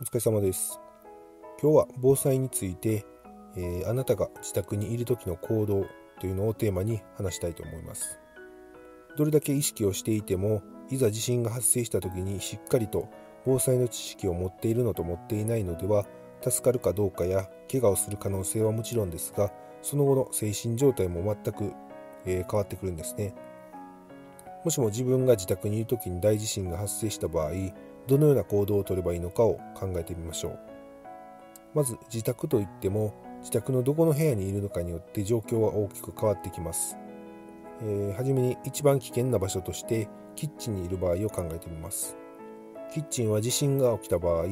お疲れ様です。今日は防災について、えー、あなたが自宅にいる時の行動というのをテーマに話したいと思います。どれだけ意識をしていてもいざ地震が発生した時にしっかりと防災の知識を持っているのと持っていないのでは助かるかどうかや怪我をする可能性はもちろんですがその後の精神状態も全く、えー、変わってくるんですね。もしも自分が自宅にいる時に大地震が発生した場合どのような行動をとればいいのかを考えてみましょう。まず自宅といっても自宅のどこの部屋にいるのかによって状況は大きく変わってきます、えー、はじめに一番危険な場所としてキッチンにいる場合を考えてみます。キッチンは地震が起きた場合、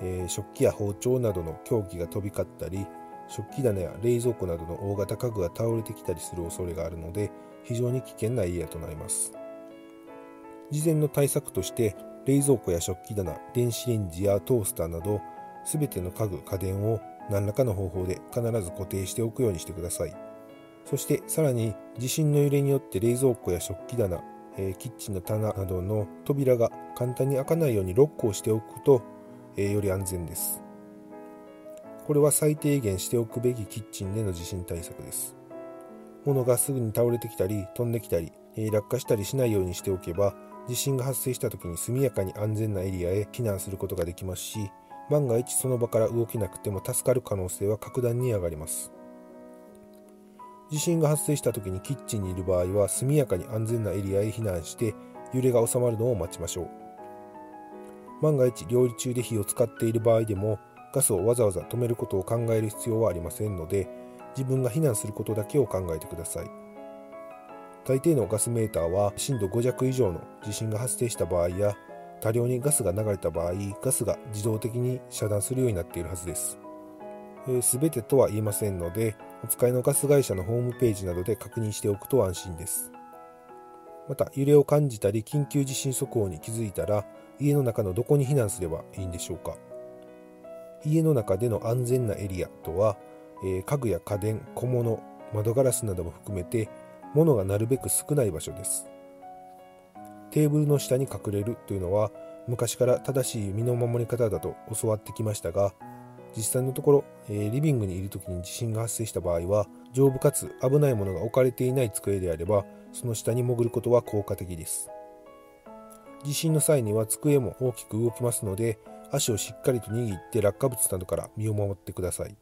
えー、食器や包丁などの凶器が飛び交ったり食器棚や冷蔵庫などの大型家具が倒れてきたりする恐れがあるので非常に危険なエリアとなります。事前の対策として冷蔵庫や食器棚電子レンジやトースターなど全ての家具家電を何らかの方法で必ず固定しておくようにしてください。そしてさらに地震の揺れによって冷蔵庫や食器棚、えー、キッチンの棚などの扉が簡単に開かないようにロックをしておくと、えー、より安全です。これは最低限しておくべきキッチンでの地震対策です。物がすぐに倒れてきたり飛んできたり、えー、落下したりしないようにしておけば地震が発生した時に速やかに安全なエリアへ避難することができますし万が一その場から動けなくても助かる可能性は格段に上がります。地震が発生した時にキッチンにいる場合は速やかに安全なエリアへ避難して揺れが収まるのを待ちましょう。万が一料理中で火を使っている場合でもガスをわざわざ止めることを考える必要はありませんので自分が避難することだけを考えてください。大抵のガスメーターは震度5弱以上の地震が発生した場合や多量にガスが流れた場合ガスが自動的に遮断するようになっているはずです。すべ、えー、てとは言えませんのでお使いのガス会社のホームページなどで確認しておくと安心です。また揺れを感じたり緊急地震速報に気づいたら家の中のどこに避難すればいいんでしょうか。家の中での安全なエリアとは、えー、家具や家電小物窓ガラスなども含めて物がなるべく少ない場所です。テーブルの下に隠れるというのは昔から正しい身の守り方だと教わってきましたが実際のところ、えー、リビングにいる時に地震が発生した場合は丈夫かつ危ないものが置かれていない机であればその下に潜ることは効果的です。地震の際には机も大きく動きますので足をしっかりと握って落下物などから身を守ってください。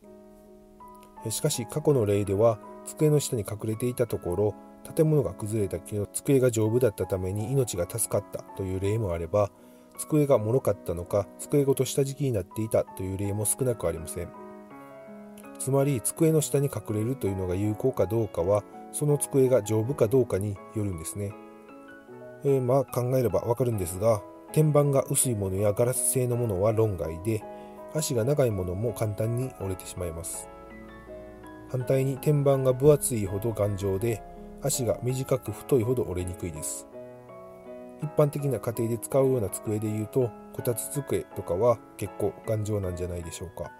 しかし過去の例では机の下に隠れていたところ建物が崩れたけど机が丈夫だったために命が助かったという例もあれば机が脆かったのか机ごと下敷きになっていたという例も少なくありません。つまり机の下に隠れるというのが有効かどうかはその机が丈夫かどうかによるんですね、えー、まあ考えればわかるんですが天板が薄いものやガラス製のものは論外で足が長いものも簡単に折れてしまいます。反対に天板が分厚いほど頑丈で足が短く太いほど折れにくいです。一般的な家庭で使うような机でいうとこたつ机とかは結構頑丈なんじゃないでしょうか。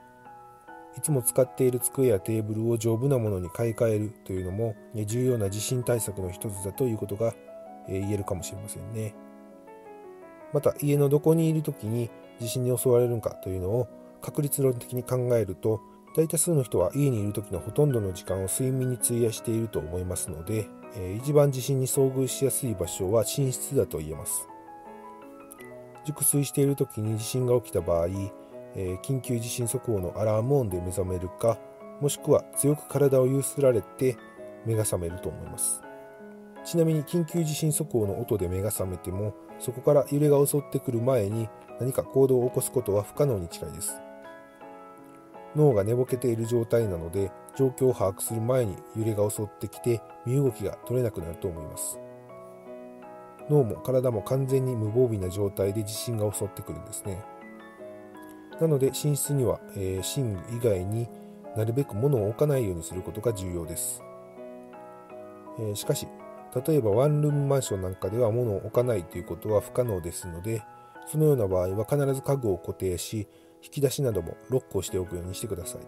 いつも使っている机やテーブルを丈夫なものに買い替えるというのも重要な地震対策の一つだということが言えるかもしれませんね。また家のどこにいる時に地震に襲われるのかというのを確率論的に考えると大多数の人は家にいる時のほとんどの時間を睡眠に費やしていると思いますので、えー、一番地震に遭遇しやすい場所は寝室だと言えます。熟睡している時に地震が起きた場合、えー、緊急地震速報のアラーム音で目覚めるかもしくは強く体を揺すられて目が覚めると思います。ちなみに緊急地震速報の音で目が覚めてもそこから揺れが襲ってくる前に何か行動を起こすことは不可能に近いです。脳が寝ぼけている状態なので状況を把握する前に揺れが襲ってきて身動きが取れなくなると思います。脳も体も完全に無防備な状態で地震が襲ってくるんですね。なので寝室には、えー、寝具以外になるべく物を置かないようにすることが重要です、えー、しかし例えばワンルームマンションなんかでは物を置かないということは不可能ですのでそのような場合は必ず家具を固定し引き出しなどもロックをしておくようにしてください。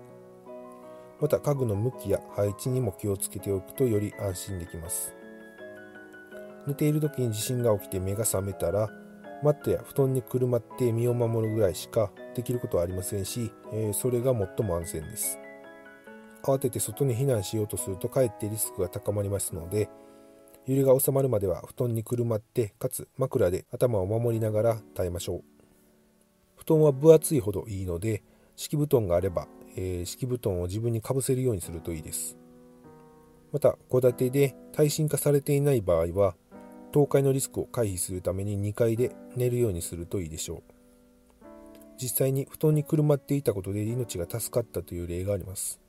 また家具の向きや配置にも気をつけておくとより安心できます。寝ている時に地震が起きて目が覚めたらマットや布団にくるまって身を守るぐらいしかできることはありませんし、えそれが最も安全です。慌てて外に避難しようとするとかえってリスクが高まりますので揺れが収まるまでは布団にくるまってかつ枕で頭を守りながら耐えましょう。団は分厚いほどいいので敷布団があれば、えー、敷布団を自分にかぶせるようにするといいです。また戸建てで耐震化されていない場合は倒壊のリスクを回避するために2階で寝るようにするといいでしょう。実際に布団にくるまっていたことで命が助かったという例があります。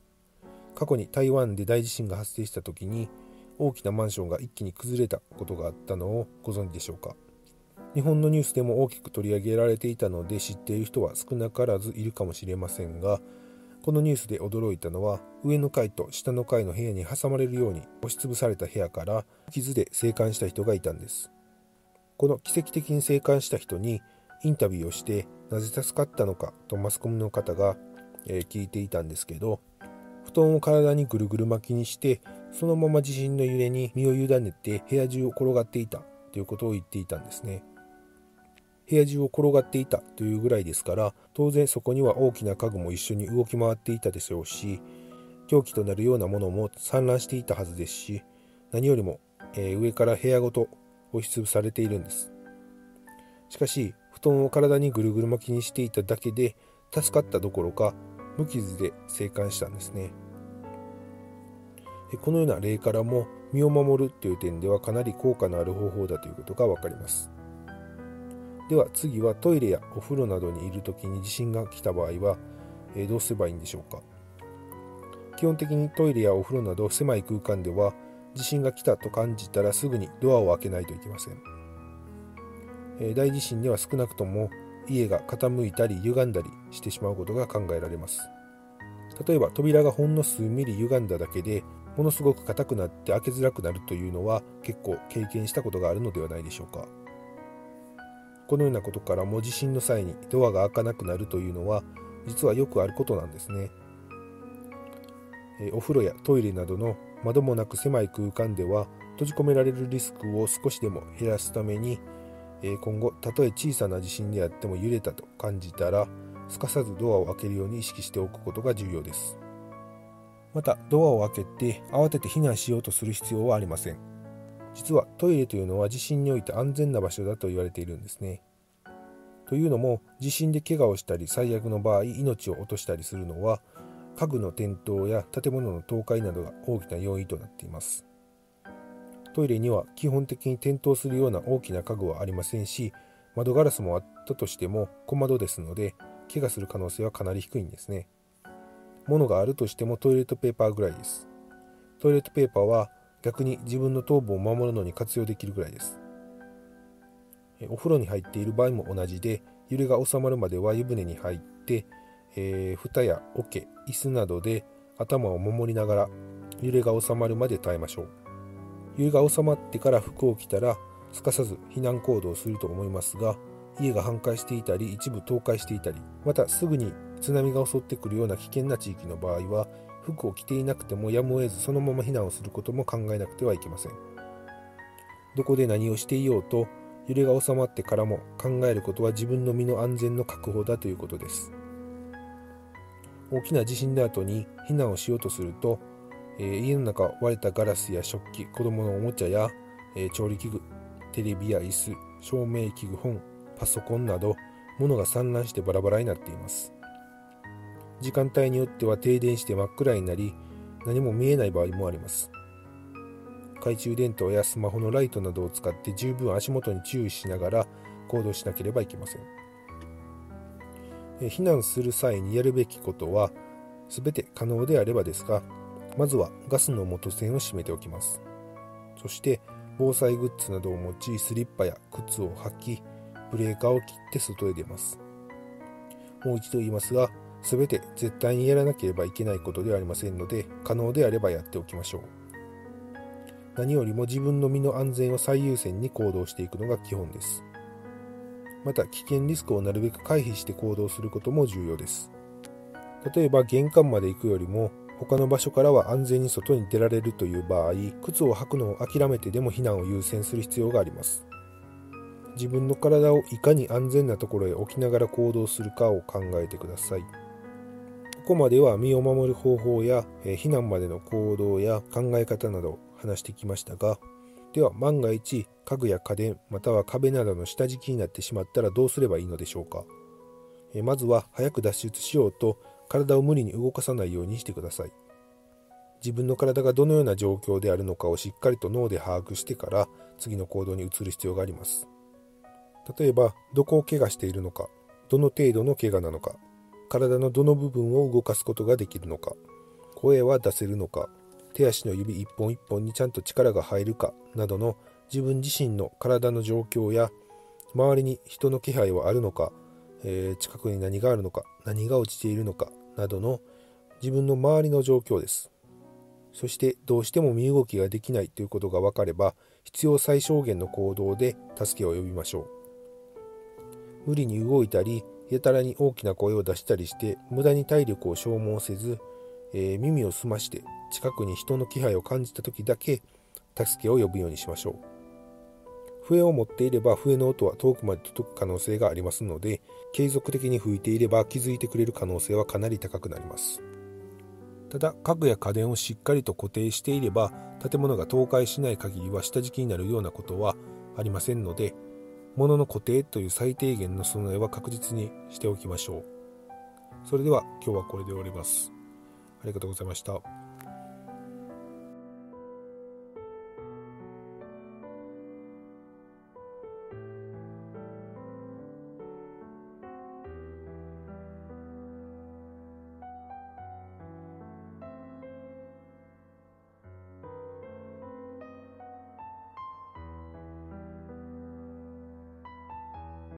過去に台湾で大地震が発生した時に大きなマンションが一気に崩れたことがあったのをご存知でしょうか。日本のニュースでも大きく取り上げられていたので知っている人は少なからずいるかもしれませんがこのニュースで驚いたのは上の階と下の階の部屋に挟まれるように押しつぶされた部屋から傷で生還した人がいたんです。この奇跡的に生還した人にインタビューをしてなぜ助かったのかとマスコミの方が、え聞いていたんですけど布団を体にぐるぐる巻きにしてそのまま地震の揺れに身を委ねて部屋中を転がっていたということを言っていたんですね。部屋中を転がっていたというぐらいですから当然そこには大きな家具も一緒に動き回っていたでしょうし凶器となるようなものも散乱していたはずですし何よりも、えー、上から部屋ごと押しつぶされているんです。しかし布団を体にぐるぐる巻きにしていただけで助かったどころか無傷で生還したんですね。このような例からも身を守るという点ではかなり効果のある方法だということが分かります。では次はトイレやお風呂などにいる時に地震が来た場合は、えどうすればいいんでしょうか？基本的にトイレやお風呂など狭い空間では地震が来たと感じたらすぐにドアを開けないといけません、え大地震では少なくとも家が傾いたり歪んだりしてしまうことが考えられます。例えば扉がほんの数ミリ歪んだだけでものすごく硬くなって開けづらくなるというのは結構経験したことがあるのではないでしょうか。このようなことからも地震の際にドアが開かなくなるというのは実はよくあることなんですね。えお風呂やトイレなどの窓もなく狭い空間では閉じ込められるリスクを少しでも減らすために、え今後たとえ小さな地震であっても揺れたと感じたらすかさずドアを開けるように意識しておくことが重要ですまたドアを開けて慌てて避難しようとする必要はありません実はトイレというのは地震において安全な場所だと言われているんですね。というのも地震で怪我をしたり最悪の場合命を落としたりするのは家具の転倒や建物の倒壊などが大きな要因となっています。トイレには基本的に転倒するような大きな家具はありませんし窓ガラスもあったとしても小窓ですので怪我する可能性はかなり低いんですね。物があるとしてもトイレットペーパーぐらいです。トイレットペーパーは逆に自分の頭部を守るのに活用できるぐらいです。お風呂に入っている場合も同じで揺れが収まるまでは湯船に入って、えー、蓋や桶椅子などで頭を守りながら揺れが収まるまで耐えましょう。揺れが収まってから服を着たらすかさず避難行動をすると思いますが家が半壊していたり一部倒壊していたりまたすぐに津波が襲ってくるような危険な地域の場合は服を着ていなくてもやむを得ずそのまま避難をすることも考えなくてはいけません。どこで何をしていようと揺れが収まってからも考えることは自分の身の安全の確保だということです。大きな地震の後に避難をしようとすると、えー、家の中割れたガラスや食器子供のおもちゃや、えー、調理器具テレビや椅子照明器具本パソコンなど物が散乱してバラバラになっています。時間帯によっては停電して真っ暗になり何も見えない場合もあります。懐中電灯やスマホのライトなどを使って十分足元に注意しながら行動しなければいけません。避難する際にやるべきことは全て可能であればですがまずはガスの元栓を閉めておきます。そして防災グッズなどを用いスリッパや靴を履きブレーカーを切って外へ出ます。もう一度言いますが全て絶対にやらなければいけないことではありませんので可能であればやっておきましょう。何よりも自分の身の安全を最優先に行動していくのが基本です。また危険リスクをなるべく回避して行動することも重要です。例えば玄関まで行くよりも他の場所からは安全に外に出られるという場合靴を履くのを諦めてでも避難を優先する必要があります。自分の体をいかに安全なところへ置きながら行動するかを考えてください。ここまでは身を守る方法や、え避難までの行動や考え方など話してきましたが、では万が一家具や家電または壁などの下敷きになってしまったらどうすればいいのでしょうか？えまずは早く脱出しようと体を無理に動かさないようにしてください。自分の体がどのような状況であるのかをしっかりと脳で把握してから次の行動に移る必要があります。例えば、どこを怪我しているのか、どの程度の怪我なのか、体のどの部分を動かすことができるのか、声は出せるのか、手足の指一本一本にちゃんと力が入るか。などの自分自身の体の状況や周りに人の気配はあるのか、えー、近くに何があるのか。何が落ちているのか。などの自分の周りの状況です。そしてどうしても身動きができないということが分かれば必要最小限の行動で助けを呼びましょう。無理に動いたりやたらに大きな声を出したりして無駄に体力を消耗せず、えー、耳を澄まして近くに人の気配を感じた時だけ助けを呼ぶようにしましょう。笛を持っていれば笛の音は遠くまで届く可能性がありますので継続的に吹いていれば気づいてくれる可能性はかなり高くなります。ただ家具や家電をしっかりと固定していれば建物が倒壊しない限りは下敷きになるようなことはありませんので物の固定という最低限の備えは確実にしておきましょう。それでは今日はこれで終わります。ありがとうございました。